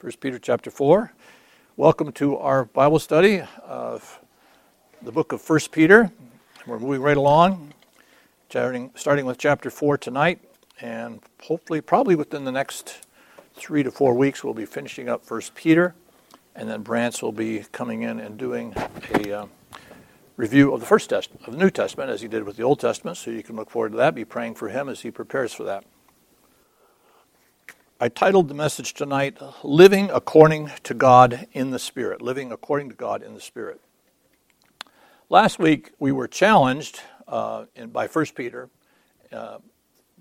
1 Peter chapter 4. Welcome to our Bible study of the book of 1 Peter. We're moving right along, starting with chapter 4 tonight, and hopefully, probably within the next three to four weeks, we'll be finishing up 1 Peter, and then Brantz will be coming in and doing a uh, review of the First Testament, of the New Testament, as he did with the Old Testament, so you can look forward to that, be praying for him as he prepares for that. I titled the message tonight, Living According to God in the Spirit. Living According to God in the Spirit. Last week, we were challenged uh, in, by 1 Peter, uh,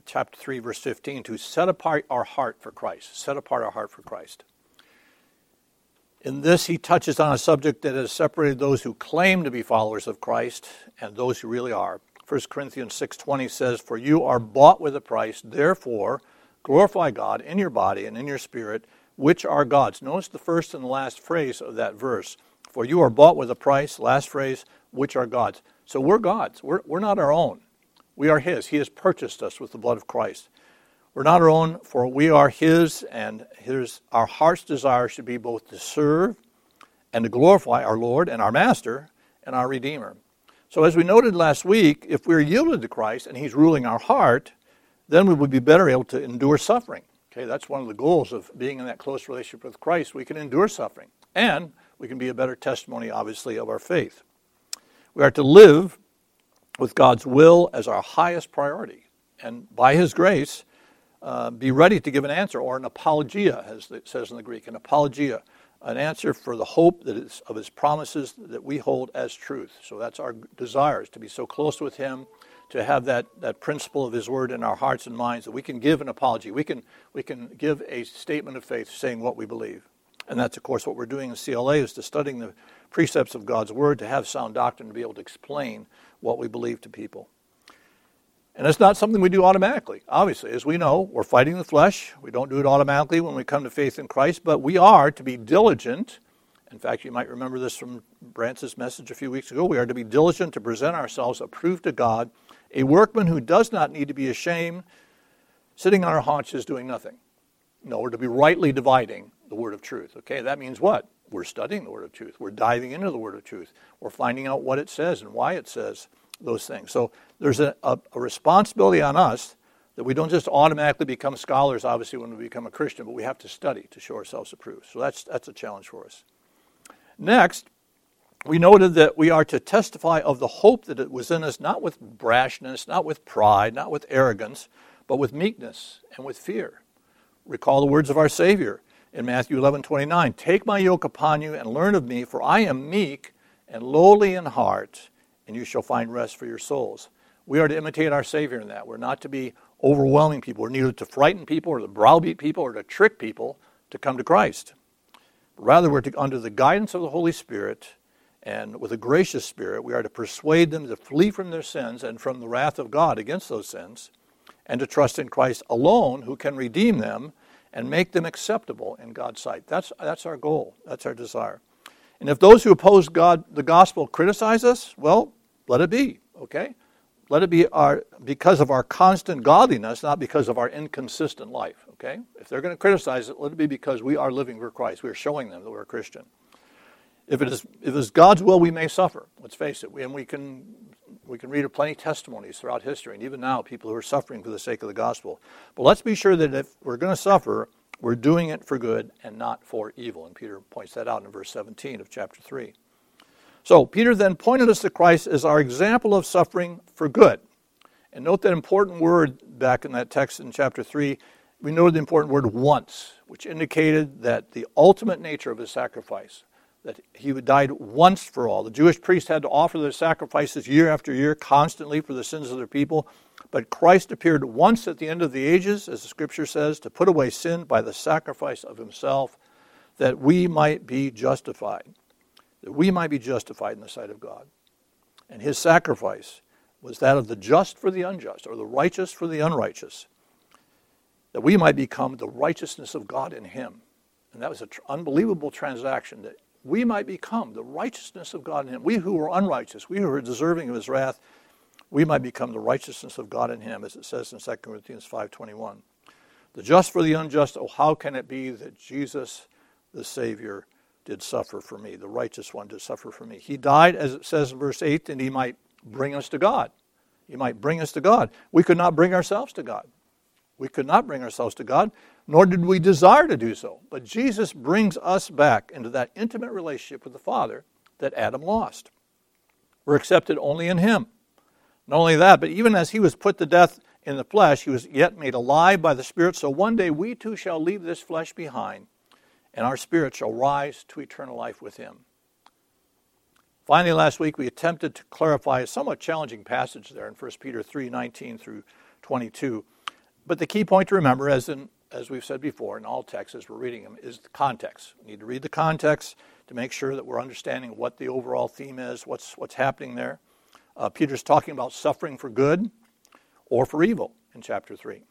chapter 3, verse 15, to set apart our heart for Christ. Set apart our heart for Christ. In this, he touches on a subject that has separated those who claim to be followers of Christ and those who really are. 1 Corinthians 6.20 says, For you are bought with a price, therefore Glorify God in your body and in your spirit, which are God's. Notice the first and the last phrase of that verse. For you are bought with a price, last phrase, which are God's. So we're God's. We're, we're not our own. We are His. He has purchased us with the blood of Christ. We're not our own, for we are His, and his, our heart's desire should be both to serve and to glorify our Lord and our Master and our Redeemer. So, as we noted last week, if we're yielded to Christ and He's ruling our heart, then we would be better able to endure suffering. Okay, that's one of the goals of being in that close relationship with Christ. We can endure suffering, and we can be a better testimony, obviously, of our faith. We are to live with God's will as our highest priority, and by His grace, uh, be ready to give an answer or an apologia, as it says in the Greek, an apologia, an answer for the hope that is of His promises that we hold as truth. So that's our desires to be so close with Him to have that, that principle of His Word in our hearts and minds that we can give an apology. We can, we can give a statement of faith saying what we believe. And that's, of course, what we're doing in CLA is to studying the precepts of God's Word, to have sound doctrine, to be able to explain what we believe to people. And it's not something we do automatically. Obviously, as we know, we're fighting the flesh. We don't do it automatically when we come to faith in Christ, but we are to be diligent. In fact, you might remember this from Brance's message a few weeks ago. We are to be diligent to present ourselves approved to God a workman who does not need to be ashamed, sitting on our haunches doing nothing. No, we're to be rightly dividing the word of truth. Okay, that means what? We're studying the word of truth. We're diving into the word of truth. We're finding out what it says and why it says those things. So there's a, a, a responsibility on us that we don't just automatically become scholars, obviously, when we become a Christian, but we have to study to show ourselves approved. So that's, that's a challenge for us. Next, we noted that we are to testify of the hope that it was in us, not with brashness, not with pride, not with arrogance, but with meekness and with fear. Recall the words of our Savior in Matthew 11 29. Take my yoke upon you and learn of me, for I am meek and lowly in heart, and you shall find rest for your souls. We are to imitate our Savior in that. We're not to be overwhelming people. We're neither to frighten people or to browbeat people or to trick people to come to Christ. Rather, we're to, under the guidance of the Holy Spirit and with a gracious spirit, we are to persuade them to flee from their sins and from the wrath of God against those sins, and to trust in Christ alone, who can redeem them and make them acceptable in God's sight. That's, that's our goal, that's our desire. And if those who oppose God, the gospel, criticize us, well, let it be, okay? Let it be our, because of our constant godliness, not because of our inconsistent life, okay? If they're going to criticize it, let it be because we are living for Christ. We are showing them that we're a Christian. If it is, if it is God's will, we may suffer. Let's face it. We, and we can, we can read of plenty of testimonies throughout history, and even now, people who are suffering for the sake of the gospel. But let's be sure that if we're going to suffer, we're doing it for good and not for evil. And Peter points that out in verse 17 of chapter 3. So, Peter then pointed us to Christ as our example of suffering for good. And note that important word back in that text in chapter 3. We noted the important word once, which indicated that the ultimate nature of his sacrifice that he died once for all. The Jewish priests had to offer their sacrifices year after year, constantly for the sins of their people. But Christ appeared once at the end of the ages, as the scripture says, to put away sin by the sacrifice of himself, that we might be justified. That we might be justified in the sight of God. And his sacrifice was that of the just for the unjust, or the righteous for the unrighteous, that we might become the righteousness of God in him. And that was an tr- unbelievable transaction that we might become the righteousness of God in him. We who are unrighteous, we who are deserving of his wrath, we might become the righteousness of God in him, as it says in 2 Corinthians 5.21. The just for the unjust, oh, how can it be that Jesus the Savior did suffer for me. The righteous one did suffer for me. He died, as it says in verse 8, and he might bring us to God. He might bring us to God. We could not bring ourselves to God. We could not bring ourselves to God, nor did we desire to do so. But Jesus brings us back into that intimate relationship with the Father that Adam lost. We're accepted only in Him. Not only that, but even as He was put to death in the flesh, He was yet made alive by the Spirit. So one day we too shall leave this flesh behind, and our spirit shall rise to eternal life with Him. Finally, last week we attempted to clarify a somewhat challenging passage there in 1 Peter 3 19 through 22 but the key point to remember, as, in, as we've said before in all texts as we're reading them, is the context. We need to read the context to make sure that we're understanding what the overall theme is, what's, what's happening there. Uh, Peter's talking about suffering for good or for evil in chapter 3.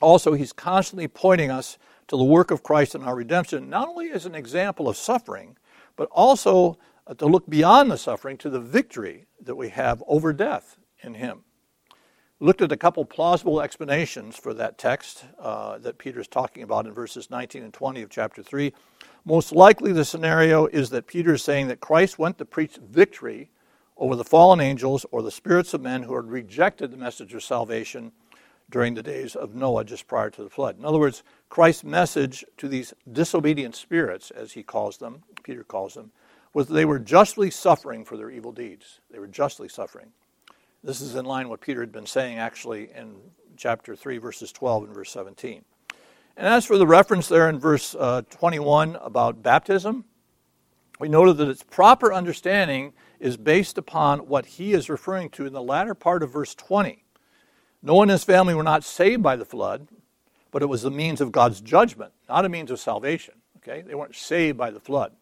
Also, he's constantly pointing us to the work of Christ in our redemption, not only as an example of suffering, but also to look beyond the suffering to the victory that we have over death in him looked at a couple plausible explanations for that text uh, that Peter's talking about in verses 19 and 20 of chapter 3. Most likely, the scenario is that Peter is saying that Christ went to preach victory over the fallen angels or the spirits of men who had rejected the message of salvation during the days of Noah just prior to the flood. In other words, Christ's message to these disobedient spirits, as he calls them, Peter calls them, was that they were justly suffering for their evil deeds. They were justly suffering. This is in line with what Peter had been saying actually in chapter 3, verses 12 and verse 17. And as for the reference there in verse uh, 21 about baptism, we noted that its proper understanding is based upon what he is referring to in the latter part of verse 20. Noah and his family were not saved by the flood, but it was the means of God's judgment, not a means of salvation. Okay? They weren't saved by the flood.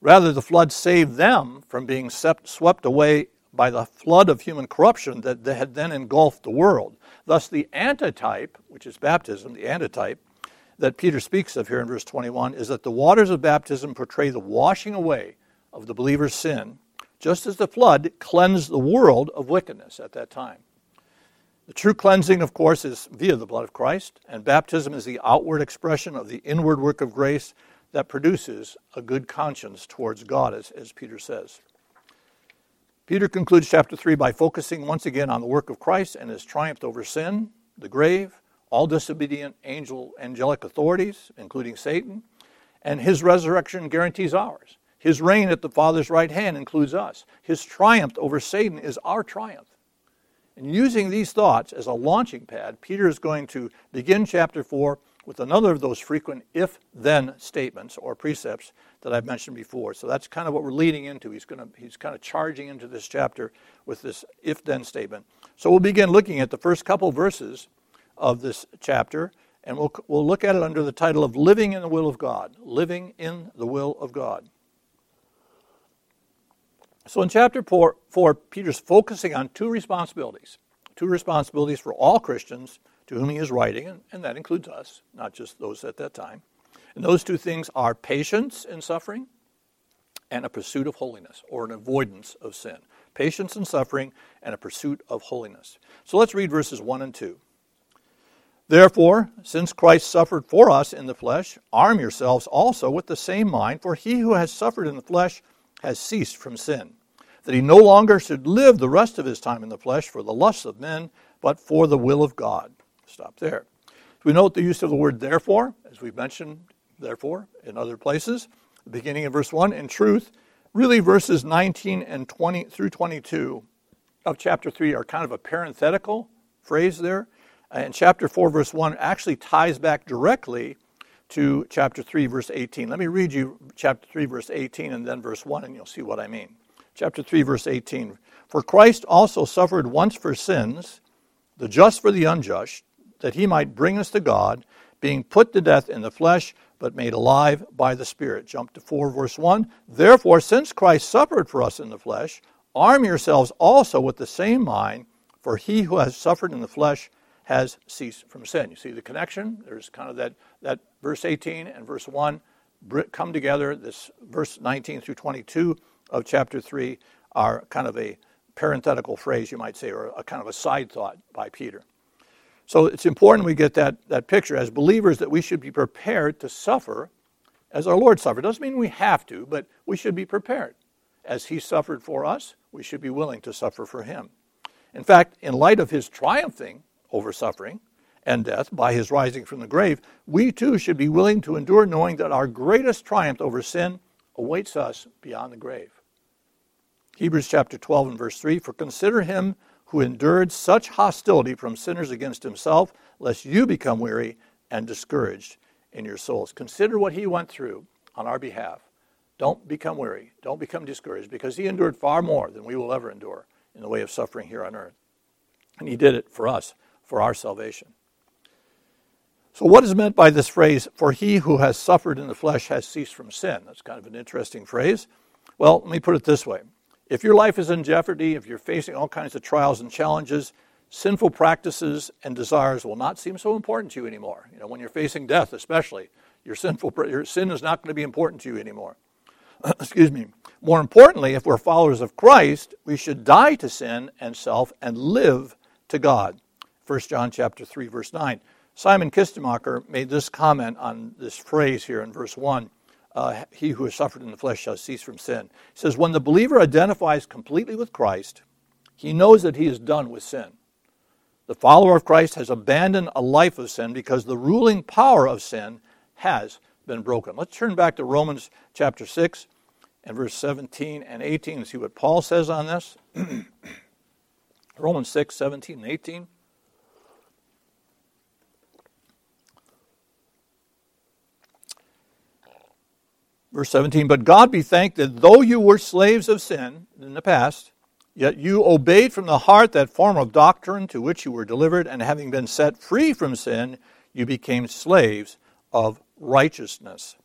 Rather, the flood saved them from being swept away by the flood of human corruption that had then engulfed the world. Thus, the antitype, which is baptism, the antitype that Peter speaks of here in verse 21, is that the waters of baptism portray the washing away of the believer's sin, just as the flood cleansed the world of wickedness at that time. The true cleansing, of course, is via the blood of Christ, and baptism is the outward expression of the inward work of grace that produces a good conscience towards God, as, as Peter says. Peter concludes chapter 3 by focusing once again on the work of Christ and his triumph over sin, the grave, all disobedient angel, angelic authorities, including Satan, and his resurrection guarantees ours. His reign at the Father's right hand includes us. His triumph over Satan is our triumph. And using these thoughts as a launching pad, Peter is going to begin chapter 4 with another of those frequent if then statements or precepts that I've mentioned before. So that's kind of what we're leading into. He's, to, he's kind of charging into this chapter with this if then statement. So we'll begin looking at the first couple verses of this chapter, and we'll, we'll look at it under the title of Living in the Will of God. Living in the Will of God. So in chapter four, 4, Peter's focusing on two responsibilities. Two responsibilities for all Christians to whom he is writing, and, that includes us, not just those at that time. And those two things are patience in suffering and a pursuit of holiness or an avoidance of sin. Patience in suffering and a pursuit of holiness. So let's read verses 1 and 2. Therefore, since Christ suffered for us in the flesh, arm yourselves also with the same mind, for he who has suffered in the flesh has ceased from sin, that he no longer should live the rest of his time in the flesh for the lusts of men, but for the will of God. Stop there. We note the use of the word therefore, as we've mentioned, therefore, in other places. The beginning of verse 1, in truth, really verses 19 and 20 through 22 of chapter 3 are kind of a parenthetical phrase there. And chapter 4, verse 1 actually ties back directly to chapter 3, verse 18. Let me read you chapter 3, verse 18, and then verse 1, and you'll see what I mean. Chapter 3, verse 18. For Christ also suffered once for sins, the just for the unjust that he might bring us to God, being put to death in the flesh, but made alive by the Spirit. Jump to 4, verse 1. Therefore, since Christ suffered for us in the flesh, arm yourselves also with the same mind, for he who has suffered in the flesh has ceased from sin. You see the connection? There's kind of that, that verse 18 and verse 1 come together. This verse 19 through 22 of chapter 3 are kind of a parenthetical phrase, you might say, or a kind of a side thought by Peter. So it's important we get that, that picture as believers that we should be prepared to suffer as our Lord suffered. Doesn't mean we have to, but we should be prepared. As He suffered for us, we should be willing to suffer for Him. In fact, in light of His triumphing over suffering and death by His rising from the grave, we too should be willing to endure knowing that our greatest triumph over sin awaits us beyond the grave. Hebrews chapter 12 and verse 3 For consider him who endured such hostility from sinners against himself, lest you become weary and discouraged in your souls. Consider what he went through on our behalf. Don't become weary. Don't become discouraged because he endured far more than we will ever endure in the way of suffering here on earth. And he did it for us, for our salvation. So, what is meant by this phrase, for he who has suffered in the flesh has ceased from sin? That's kind of an interesting phrase. Well, let me put it this way if your life is in jeopardy, if you're facing all kinds of trials and challenges, sinful practices and desires will not seem so important to you anymore. You know, when you're facing death, especially, your sinful your sin is not going to be important to you anymore. Excuse me. More importantly, if we're followers of Christ, we should die to sin and self and live to God. 1 John chapter 3 verse 9. Simon Kistemaker made this comment on this phrase here in verse 1 uh, he who has suffered in the flesh shall cease from sin. He says, when the believer identifies completely with Christ, he knows that he is done with sin. The follower of Christ has abandoned a life of sin because the ruling power of sin has been broken. Let's turn back to Romans chapter 6 and verse 17 and 18 and see what Paul says on this. Romans 6, 17 and 18. Verse 17, but God be thanked that though you were slaves of sin in the past, yet you obeyed from the heart that form of doctrine to which you were delivered, and having been set free from sin, you became slaves of righteousness.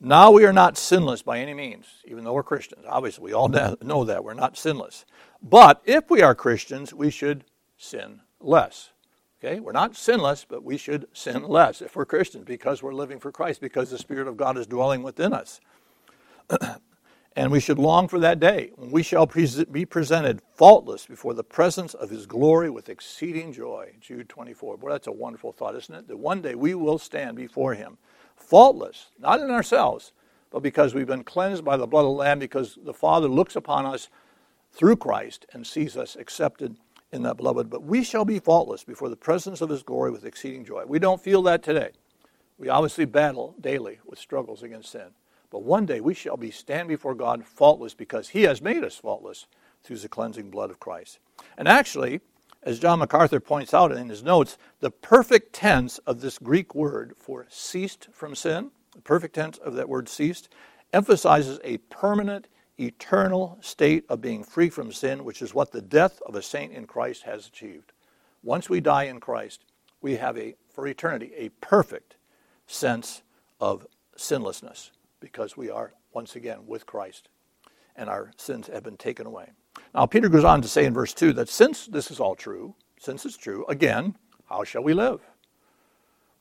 Now we are not sinless by any means, even though we're Christians. Obviously, we all know that. We're not sinless. But if we are Christians, we should sin less. Okay? We're not sinless, but we should sin less if we're Christians because we're living for Christ, because the Spirit of God is dwelling within us. and we should long for that day when we shall be presented faultless before the presence of His glory with exceeding joy. Jude 24. Boy, that's a wonderful thought, isn't it? That one day we will stand before Him faultless, not in ourselves, but because we've been cleansed by the blood of the Lamb, because the Father looks upon us through Christ and sees us accepted in that beloved. But we shall be faultless before the presence of his glory with exceeding joy. We don't feel that today. We obviously battle daily with struggles against sin. But one day we shall be stand before God faultless because he has made us faultless through the cleansing blood of Christ. And actually, as John MacArthur points out in his notes, the perfect tense of this Greek word for ceased from sin, the perfect tense of that word ceased, emphasizes a permanent eternal state of being free from sin, which is what the death of a saint in Christ has achieved. Once we die in Christ, we have a, for eternity, a perfect sense of sinlessness because we are once again with Christ and our sins have been taken away. Now, Peter goes on to say in verse 2 that since this is all true, since it's true, again, how shall we live?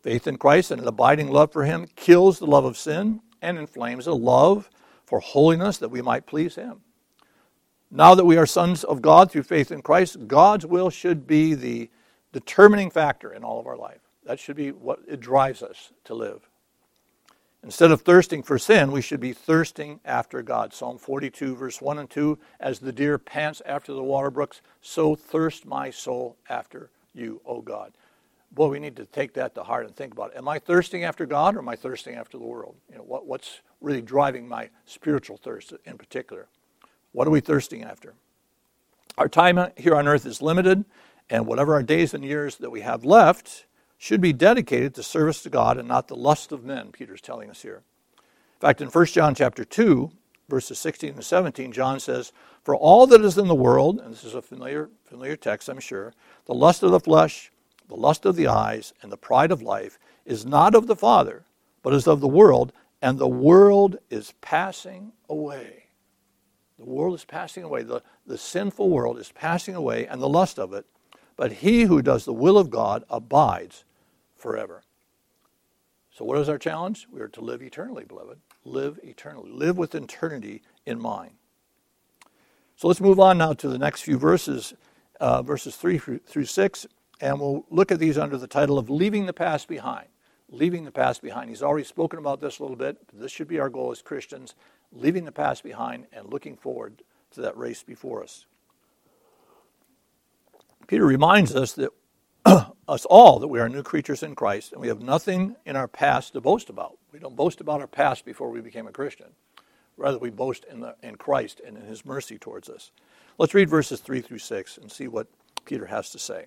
Faith in Christ and an abiding love for Him kills the love of sin and inflames a love for holiness that we might please Him. Now that we are sons of God through faith in Christ, God's will should be the determining factor in all of our life. That should be what it drives us to live. Instead of thirsting for sin, we should be thirsting after God. Psalm 42, verse 1 and 2 As the deer pants after the water brooks, so thirst my soul after you, O God. Boy, we need to take that to heart and think about it. Am I thirsting after God or am I thirsting after the world? You know, what, what's really driving my spiritual thirst in particular? What are we thirsting after? Our time here on earth is limited, and whatever our days and years that we have left should be dedicated to service to God and not the lust of men, Peter's telling us here. In fact, in 1 John chapter 2, verses 16 and 17, John says, For all that is in the world, and this is a familiar, familiar text, I'm sure, the lust of the flesh, the lust of the eyes, and the pride of life is not of the Father, but is of the world, and the world is passing away. The world is passing away. The, the sinful world is passing away, and the lust of it. But he who does the will of God abides forever. So, what is our challenge? We are to live eternally, beloved. Live eternally. Live with eternity in mind. So, let's move on now to the next few verses, uh, verses 3 through 6. And we'll look at these under the title of Leaving the Past Behind. Leaving the past behind. He's already spoken about this a little bit. This should be our goal as Christians leaving the past behind and looking forward to that race before us. Peter reminds us that us all that we are new creatures in Christ and we have nothing in our past to boast about. We don't boast about our past before we became a Christian. Rather, we boast in, the, in Christ and in his mercy towards us. Let's read verses 3 through 6 and see what Peter has to say.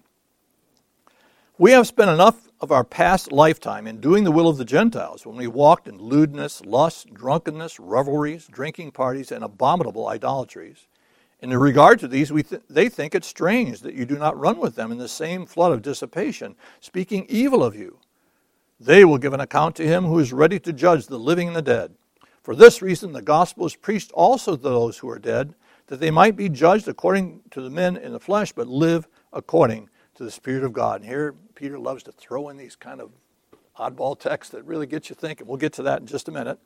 We have spent enough of our past lifetime in doing the will of the Gentiles when we walked in lewdness, lust, drunkenness, revelries, drinking parties, and abominable idolatries. And in regard to these, th- they think it strange that you do not run with them in the same flood of dissipation, speaking evil of you. They will give an account to him who is ready to judge the living and the dead. For this reason, the gospel is preached also to those who are dead, that they might be judged according to the men in the flesh, but live according to the Spirit of God. And here, Peter loves to throw in these kind of oddball texts that really get you thinking. We'll get to that in just a minute.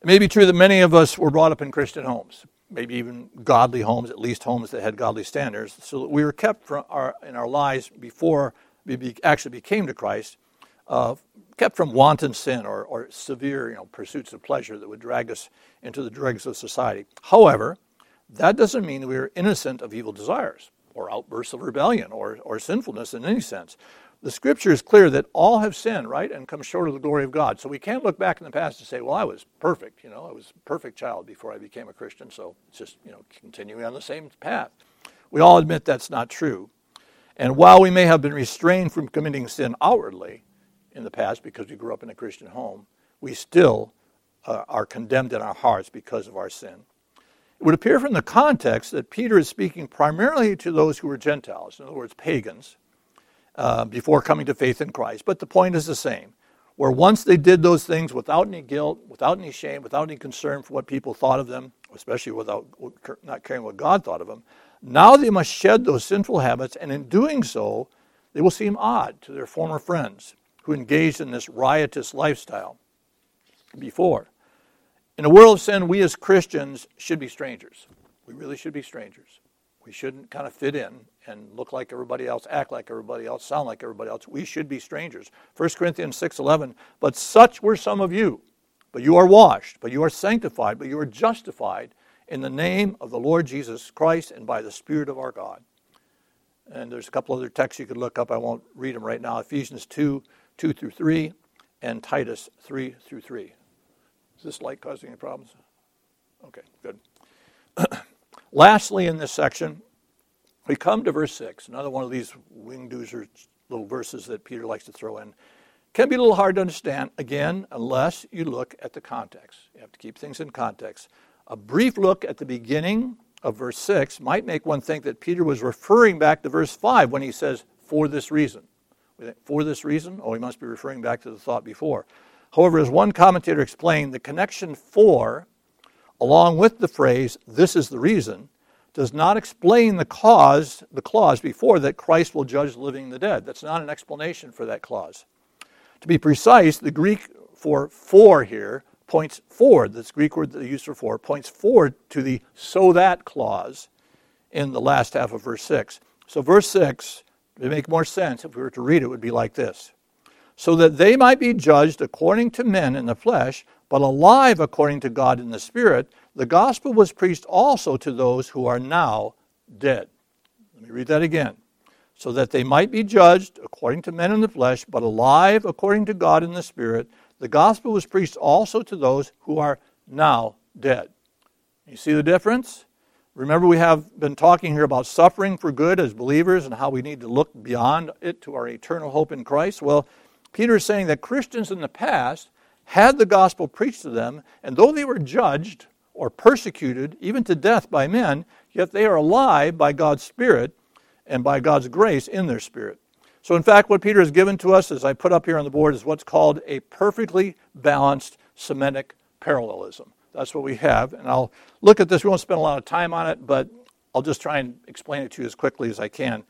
It may be true that many of us were brought up in Christian homes, maybe even godly homes, at least homes that had godly standards, so that we were kept from our, in our lives before we actually became to Christ, uh, kept from wanton sin or, or severe you know, pursuits of pleasure that would drag us into the dregs of society. However, that doesn't mean that we are innocent of evil desires or outbursts of rebellion or, or sinfulness in any sense. The scripture is clear that all have sinned, right, and come short of the glory of God. So we can't look back in the past and say, well, I was perfect. You know, I was a perfect child before I became a Christian, so it's just, you know, continuing on the same path. We all admit that's not true. And while we may have been restrained from committing sin outwardly in the past because we grew up in a Christian home, we still uh, are condemned in our hearts because of our sin. It would appear from the context that Peter is speaking primarily to those who were Gentiles, in other words, pagans, uh, before coming to faith in Christ. But the point is the same. Where once they did those things without any guilt, without any shame, without any concern for what people thought of them, especially without not caring what God thought of them, now they must shed those sinful habits, and in doing so, they will seem odd to their former friends who engaged in this riotous lifestyle before. In a world of sin, we as Christians should be strangers. We really should be strangers. We shouldn't kind of fit in and look like everybody else, act like everybody else, sound like everybody else. We should be strangers. 1 Corinthians 6:11, but such were some of you. But you are washed, but you are sanctified, but you are justified in the name of the Lord Jesus Christ and by the Spirit of our God. And there's a couple other texts you could look up. I won't read them right now. Ephesians 2, 2 through 3, and Titus 3 through 3. Is this light causing any problems? Okay, good. Lastly, in this section, we come to verse 6, another one of these wingdoozer little verses that Peter likes to throw in. Can be a little hard to understand, again, unless you look at the context. You have to keep things in context. A brief look at the beginning of verse 6 might make one think that Peter was referring back to verse 5 when he says, for this reason. For this reason? Oh, he must be referring back to the thought before. However, as one commentator explained, the connection for, along with the phrase, this is the reason, does not explain the cause, the clause before that Christ will judge the living and the dead. That's not an explanation for that clause. To be precise, the Greek for for here points forward, this Greek word that they use for for, points forward to the so that clause in the last half of verse 6. So, verse 6, to make more sense, if we were to read it, would be like this so that they might be judged according to men in the flesh, but alive according to God in the Spirit, the gospel was preached also to those who are now dead. Let me read that again. So that they might be judged according to men in the flesh, but alive according to God in the Spirit, the gospel was preached also to those who are now dead. You see the difference? Remember, we have been talking here about suffering for good as believers and how we need to look beyond it to our eternal hope in Christ. Well, Peter is saying that Christians in the past had the gospel preached to them, and though they were judged or persecuted, even to death by men, yet they are alive by God's Spirit and by God's grace in their spirit. So, in fact, what Peter has given to us, as I put up here on the board, is what's called a perfectly balanced Semitic parallelism. That's what we have. And I'll look at this. We won't spend a lot of time on it, but I'll just try and explain it to you as quickly as I can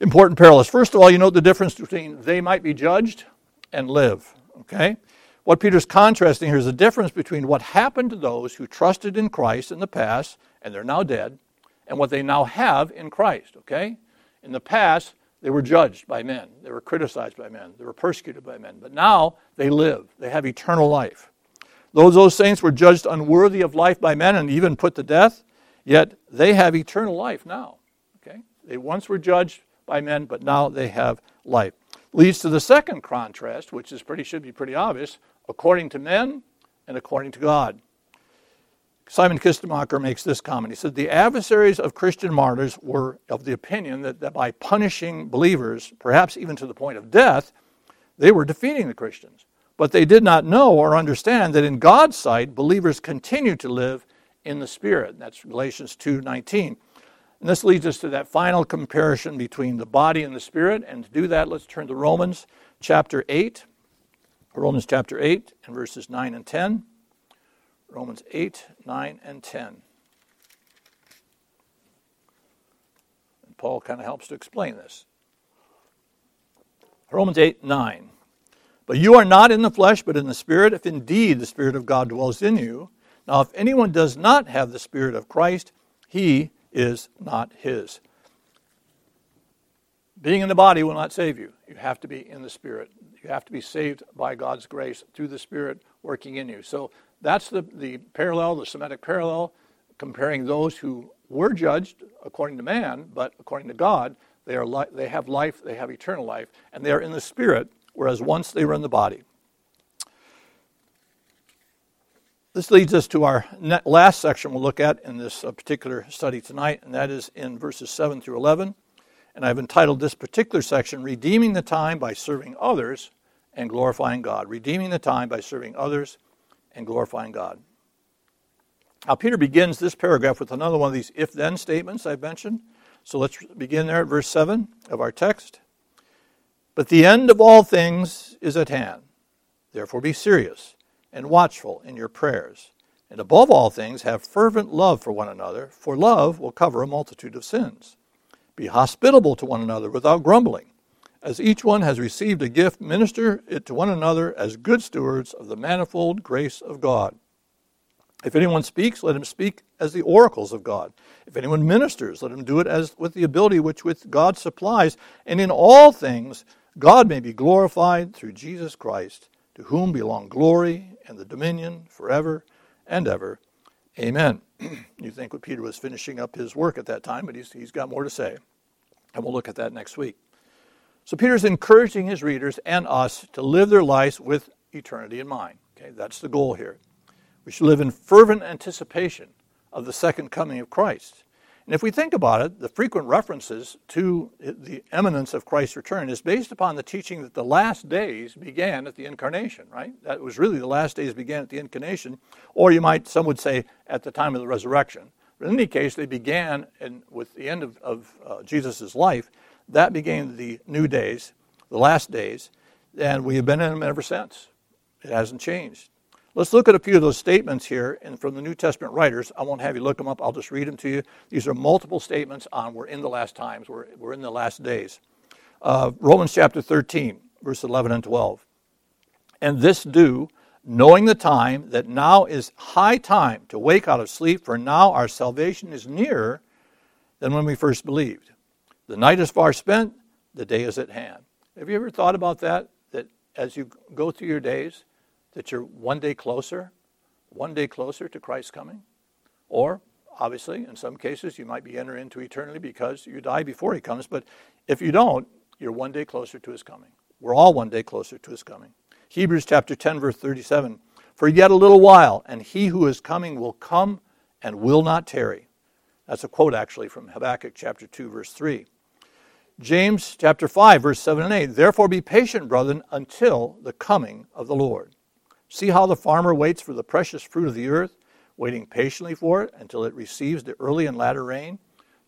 important parallels. First of all, you know the difference between they might be judged and live. Okay? What Peter's contrasting here is the difference between what happened to those who trusted in Christ in the past and they're now dead, and what they now have in Christ. Okay? In the past, they were judged by men, they were criticized by men, they were persecuted by men, but now they live, they have eternal life. Those, those saints were judged unworthy of life by men and even put to death, yet they have eternal life now. Okay? They once were judged by men, but now they have life. Leads to the second contrast, which is pretty should be pretty obvious, according to men and according to God. Simon Kistemaker makes this comment. He said, The adversaries of Christian martyrs were of the opinion that, that by punishing believers, perhaps even to the point of death, they were defeating the Christians. But they did not know or understand that in God's sight, believers continue to live in the Spirit. That's Galatians 2.19. And this leads us to that final comparison between the body and the Spirit. And to do that, let's turn to Romans chapter 8. Romans chapter 8 and verses 9 and 10. Romans 8, 9, and 10. And Paul kind of helps to explain this. Romans 8, 9. But you are not in the flesh, but in the Spirit, if indeed the Spirit of God dwells in you. Now, if anyone does not have the Spirit of Christ, he is not his. Being in the body will not save you. You have to be in the Spirit. You have to be saved by God's grace through the Spirit working in you. So that's the, the parallel, the Semitic parallel, comparing those who were judged according to man, but according to God, they, are li- they have life, they have eternal life, and they are in the spirit, whereas once they were in the body. This leads us to our last section we'll look at in this uh, particular study tonight, and that is in verses 7 through 11. And I've entitled this particular section, Redeeming the Time by Serving Others and Glorifying God. Redeeming the Time by Serving Others and glorifying God. Now, Peter begins this paragraph with another one of these if then statements I've mentioned. So let's begin there at verse 7 of our text. But the end of all things is at hand. Therefore, be serious and watchful in your prayers. And above all things, have fervent love for one another, for love will cover a multitude of sins. Be hospitable to one another without grumbling. As each one has received a gift, minister it to one another as good stewards of the manifold grace of God. If anyone speaks, let him speak as the oracles of God. If anyone ministers, let him do it as with the ability which with God supplies. And in all things, God may be glorified through Jesus Christ, to whom belong glory and the dominion forever and ever. Amen. you think what Peter was finishing up his work at that time, but he's, he's got more to say. And we'll look at that next week. So Peter's encouraging his readers and us to live their lives with eternity in mind. Okay, that's the goal here. We should live in fervent anticipation of the second coming of Christ. And if we think about it, the frequent references to the imminence of Christ's return is based upon the teaching that the last days began at the incarnation, right? That was really the last days began at the incarnation, or you might, some would say, at the time of the resurrection. But in any case, they began in, with the end of, of uh, Jesus' life that began the new days, the last days, and we have been in them ever since. It hasn't changed. Let's look at a few of those statements here and from the New Testament writers. I won't have you look them up, I'll just read them to you. These are multiple statements on we're in the last times, we're, we're in the last days. Uh, Romans chapter 13, verse 11 and 12. And this do, knowing the time, that now is high time to wake out of sleep, for now our salvation is nearer than when we first believed. The night is far spent, the day is at hand. Have you ever thought about that? That as you go through your days, that you're one day closer, one day closer to Christ's coming? Or, obviously, in some cases, you might be entering into eternity because you die before he comes, but if you don't, you're one day closer to his coming. We're all one day closer to his coming. Hebrews chapter 10, verse 37 For yet a little while, and he who is coming will come and will not tarry. That's a quote actually from Habakkuk chapter 2, verse 3. James chapter 5, verse 7 and 8. Therefore be patient, brethren, until the coming of the Lord. See how the farmer waits for the precious fruit of the earth, waiting patiently for it until it receives the early and latter rain.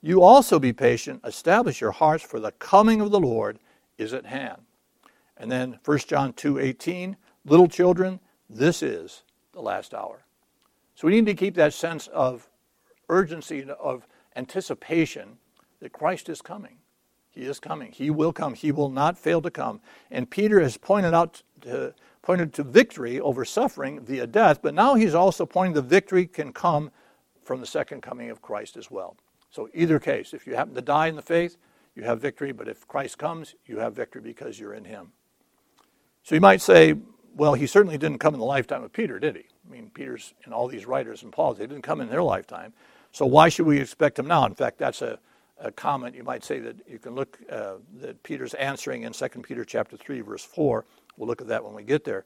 You also be patient, establish your hearts, for the coming of the Lord is at hand. And then 1 John 2 18, little children, this is the last hour. So we need to keep that sense of urgency, of anticipation that Christ is coming. He is coming. He will come. He will not fail to come. And Peter has pointed out to, pointed to victory over suffering via death, but now he's also pointing the victory can come from the second coming of Christ as well. So either case, if you happen to die in the faith, you have victory, but if Christ comes, you have victory because you're in him. So you might say, well, he certainly didn't come in the lifetime of Peter, did he? I mean, Peter's and all these writers and Paul's, they didn't come in their lifetime. So why should we expect him now? In fact, that's a, a comment you might say that you can look uh, that Peter's answering in 2 Peter chapter 3, verse 4. We'll look at that when we get there.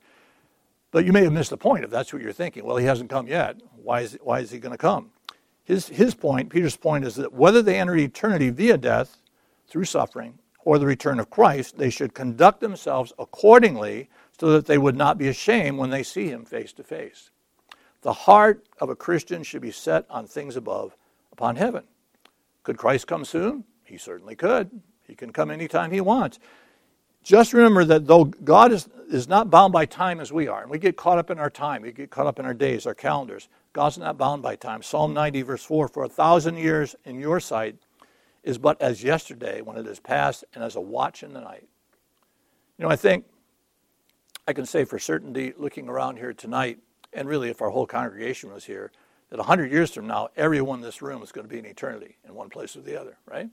But you may have missed the point if that's what you're thinking. Well, he hasn't come yet. Why is, why is he going to come? His, his point, Peter's point, is that whether they enter eternity via death, through suffering, or the return of Christ, they should conduct themselves accordingly so that they would not be ashamed when they see him face to face. The heart of a Christian should be set on things above, upon heaven. Could Christ come soon? He certainly could. He can come anytime he wants. Just remember that though God is, is not bound by time as we are, and we get caught up in our time, we get caught up in our days, our calendars, God's not bound by time. Psalm 90, verse 4 For a thousand years in your sight is but as yesterday when it is past, and as a watch in the night. You know, I think I can say for certainty, looking around here tonight, and really if our whole congregation was here, that 100 years from now, everyone in this room is going to be in eternity in one place or the other, right?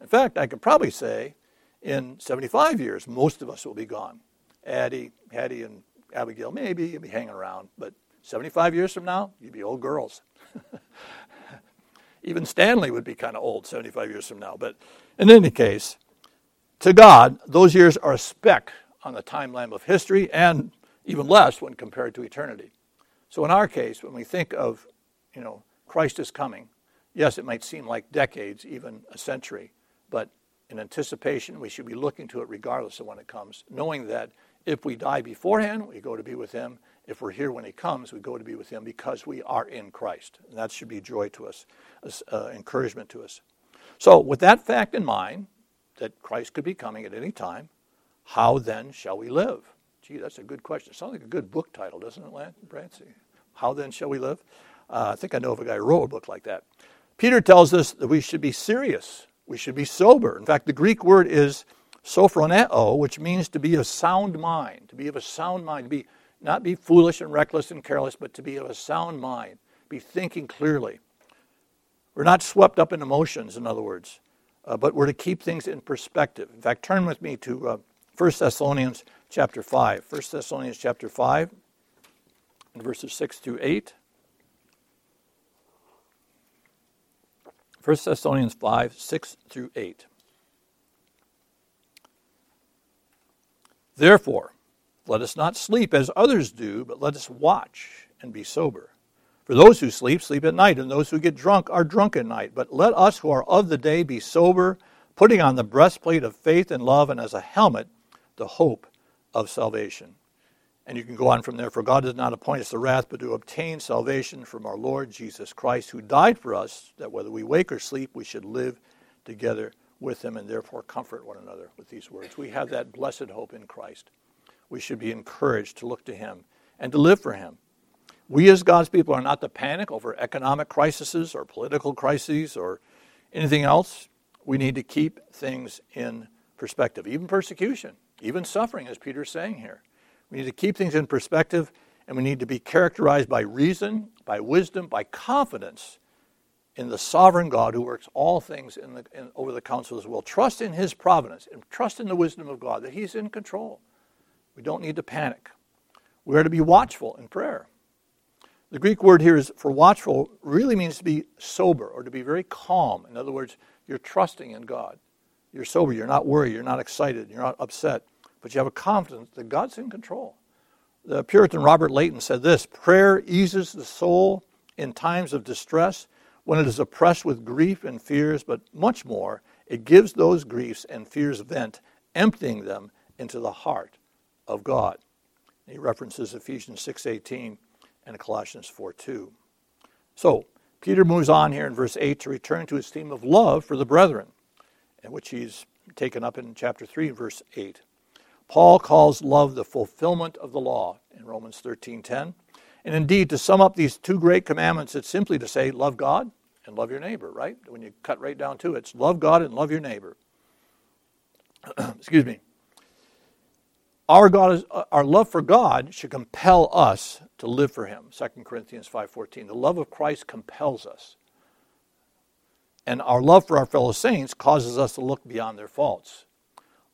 In fact, I could probably say in 75 years, most of us will be gone. Addie, Hattie, and Abigail, maybe you'll be hanging around, but 75 years from now, you'd be old girls. Even Stanley would be kind of old 75 years from now. But in any case, to God, those years are a speck on the timeline of history and even less when compared to eternity. So in our case, when we think of, you know, Christ is coming, yes, it might seem like decades, even a century, but in anticipation, we should be looking to it regardless of when it comes, knowing that if we die beforehand, we go to be with him. If we're here when he comes, we go to be with him because we are in Christ. And that should be joy to us, uh, encouragement to us. So, with that fact in mind, that Christ could be coming at any time, how then shall we live? Gee, that's a good question. Sounds like a good book title, doesn't it, Brancy? How then shall we live? Uh, I think I know of a guy who wrote a book like that. Peter tells us that we should be serious. We should be sober. In fact, the Greek word is sophroneo, which means to be of sound mind, to be of a sound mind, to be not be foolish and reckless and careless, but to be of a sound mind, be thinking clearly. We're not swept up in emotions, in other words, uh, but we're to keep things in perspective. In fact, turn with me to uh, 1 Thessalonians chapter 5. 1 Thessalonians chapter 5, and verses 6 through 8. 1 Thessalonians 5, 6 through 8. Therefore, let us not sleep as others do, but let us watch and be sober. For those who sleep, sleep at night, and those who get drunk are drunk at night. But let us who are of the day be sober, putting on the breastplate of faith and love, and as a helmet, the hope of salvation. And you can go on from there. For God does not appoint us to wrath, but to obtain salvation from our Lord Jesus Christ, who died for us, that whether we wake or sleep, we should live together with him and therefore comfort one another with these words. We have that blessed hope in Christ. We should be encouraged to look to him and to live for him. We, as God's people, are not to panic over economic crises or political crises or anything else. We need to keep things in perspective, even persecution, even suffering, as Peter's saying here. We need to keep things in perspective, and we need to be characterized by reason, by wisdom, by confidence in the sovereign God who works all things in the, in, over the counsel of his will. Trust in his providence and trust in the wisdom of God that he's in control. We don't need to panic. We are to be watchful in prayer. The Greek word here is for watchful really means to be sober or to be very calm. In other words, you're trusting in God. You're sober, you're not worried, you're not excited, you're not upset, but you have a confidence that God's in control. The Puritan Robert Leighton said this prayer eases the soul in times of distress when it is oppressed with grief and fears, but much more, it gives those griefs and fears vent, emptying them into the heart of God. He references Ephesians 6:18 and Colossians 4:2. So, Peter moves on here in verse 8 to return to his theme of love for the brethren, which he's taken up in chapter 3 verse 8. Paul calls love the fulfillment of the law in Romans 13:10. And indeed, to sum up these two great commandments, it's simply to say, love God and love your neighbor, right? When you cut right down to it, it's love God and love your neighbor. Excuse me. Our God is, uh, our love for God should compel us to live for him. 2 Corinthians 5:14. The love of Christ compels us. And our love for our fellow saints causes us to look beyond their faults.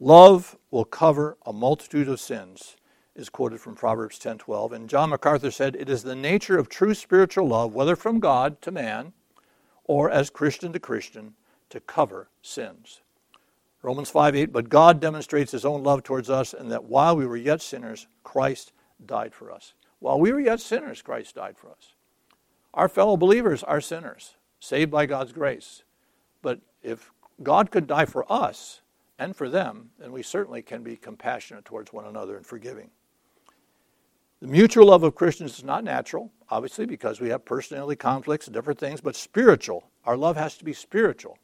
Love will cover a multitude of sins is quoted from Proverbs 10:12 and John MacArthur said it is the nature of true spiritual love whether from God to man or as Christian to Christian to cover sins. Romans 5:8 but God demonstrates his own love towards us and that while we were yet sinners Christ died for us. While we were yet sinners Christ died for us. Our fellow believers are sinners saved by God's grace. But if God could die for us and for them, then we certainly can be compassionate towards one another and forgiving. The mutual love of Christians is not natural, obviously, because we have personality conflicts and different things, but spiritual. Our love has to be spiritual,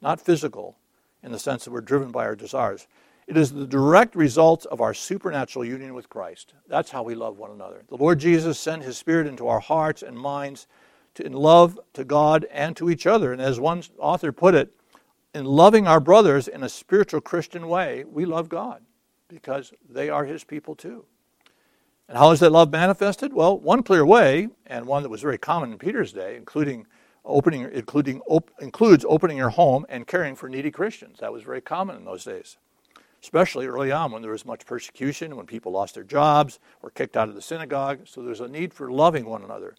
not physical, in the sense that we're driven by our desires. It is the direct result of our supernatural union with Christ. That's how we love one another. The Lord Jesus sent his Spirit into our hearts and minds to, in love to God and to each other. And as one author put it, in loving our brothers in a spiritual Christian way, we love God because they are his people too. And how is that love manifested? Well, one clear way, and one that was very common in Peter's day, including opening, including op, includes opening your home and caring for needy Christians. That was very common in those days, especially early on when there was much persecution, when people lost their jobs, or kicked out of the synagogue. So there's a need for loving one another.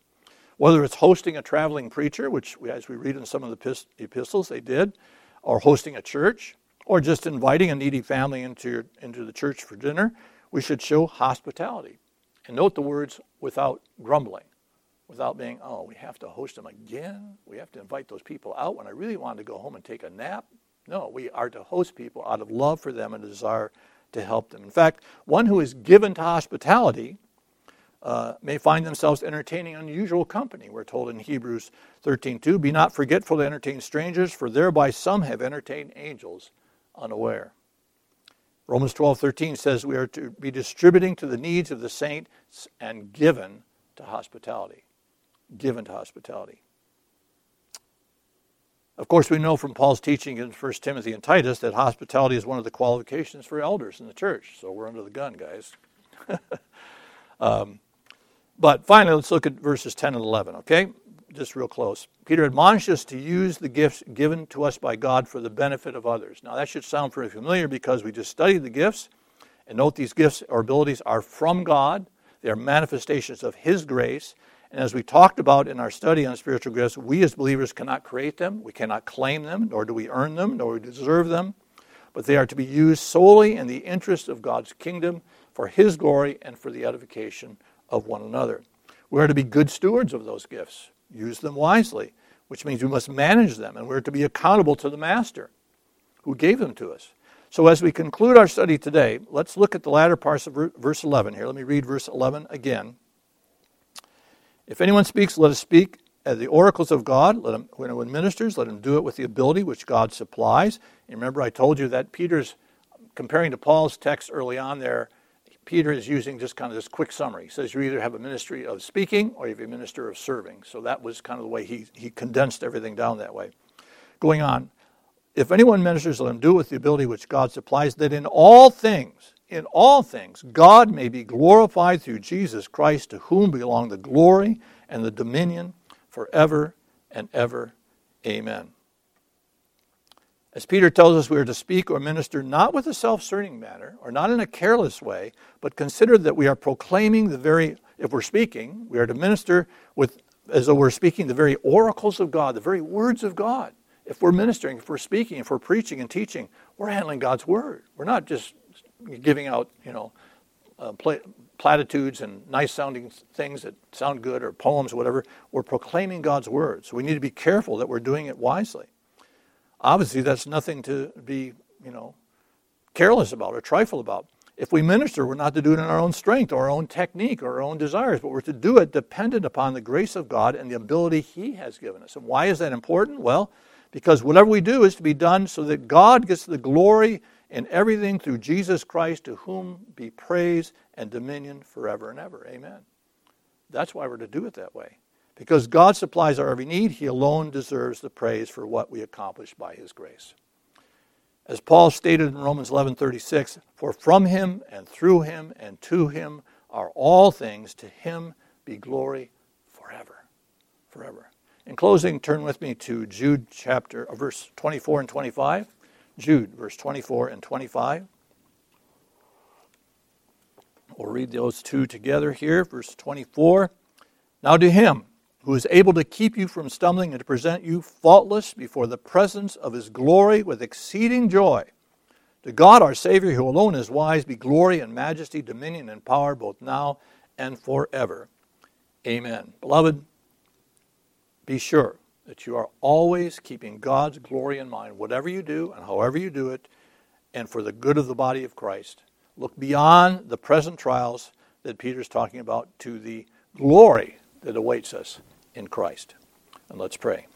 Whether it's hosting a traveling preacher, which as we read in some of the epistles, they did, or hosting a church, or just inviting a needy family into, your, into the church for dinner, we should show hospitality. And note the words without grumbling, without being, oh, we have to host them again. We have to invite those people out when I really want to go home and take a nap. No, we are to host people out of love for them and a desire to help them. In fact, one who is given to hospitality uh, may find themselves entertaining unusual company. We're told in Hebrews 13:2, "Be not forgetful to entertain strangers, for thereby some have entertained angels unaware." Romans 12:13 says we are to be distributing to the needs of the saints and given to hospitality. Given to hospitality. Of course, we know from Paul's teaching in 1 Timothy and Titus that hospitality is one of the qualifications for elders in the church. So we're under the gun, guys. um, but finally, let's look at verses 10 and 11, okay? just real close. Peter admonishes us to use the gifts given to us by God for the benefit of others. Now, that should sound pretty familiar because we just studied the gifts. And note these gifts or abilities are from God, they are manifestations of His grace. And as we talked about in our study on spiritual gifts, we as believers cannot create them, we cannot claim them, nor do we earn them, nor do we deserve them. But they are to be used solely in the interest of God's kingdom for His glory and for the edification of one another. We are to be good stewards of those gifts use them wisely, which means we must manage them and we're to be accountable to the Master who gave them to us. So, as we conclude our study today, let's look at the latter parts of verse 11 here. Let me read verse 11 again. If anyone speaks, let us speak as the oracles of God. Let him, when anyone ministers, let him do it with the ability which God supplies. And remember, I told you that Peter's, comparing to Paul's text early on there, Peter is using just kind of this quick summary. He says you either have a ministry of speaking or you have a minister of serving. So that was kind of the way he, he condensed everything down that way. Going on, if anyone ministers, let him do it with the ability which God supplies, that in all things, in all things, God may be glorified through Jesus Christ, to whom belong the glory and the dominion forever and ever. Amen. As Peter tells us, we are to speak or minister not with a self serving manner or not in a careless way, but consider that we are proclaiming the very, if we're speaking, we are to minister with, as though we're speaking the very oracles of God, the very words of God. If we're ministering, if we're speaking, if we're preaching and teaching, we're handling God's word. We're not just giving out, you know, uh, platitudes and nice sounding things that sound good or poems or whatever. We're proclaiming God's word. So we need to be careful that we're doing it wisely. Obviously, that's nothing to be, you know, careless about or trifle about. If we minister, we're not to do it in our own strength or our own technique or our own desires, but we're to do it dependent upon the grace of God and the ability He has given us. And why is that important? Well, because whatever we do is to be done so that God gets the glory in everything through Jesus Christ, to whom be praise and dominion forever and ever. Amen. That's why we're to do it that way. Because God supplies our every need, He alone deserves the praise for what we accomplish by His grace. As Paul stated in Romans 11:36, "For from him and through him and to him are all things; to him be glory forever." Forever. In closing, turn with me to Jude chapter, uh, verse 24 and 25. Jude, verse 24 and 25. We'll read those two together here. Verse 24. Now to him who is able to keep you from stumbling and to present you faultless before the presence of his glory with exceeding joy. To God our Savior, who alone is wise, be glory and majesty, dominion and power, both now and forever. Amen. Beloved, be sure that you are always keeping God's glory in mind, whatever you do and however you do it, and for the good of the body of Christ. Look beyond the present trials that Peter's talking about to the glory that awaits us in Christ. And let's pray.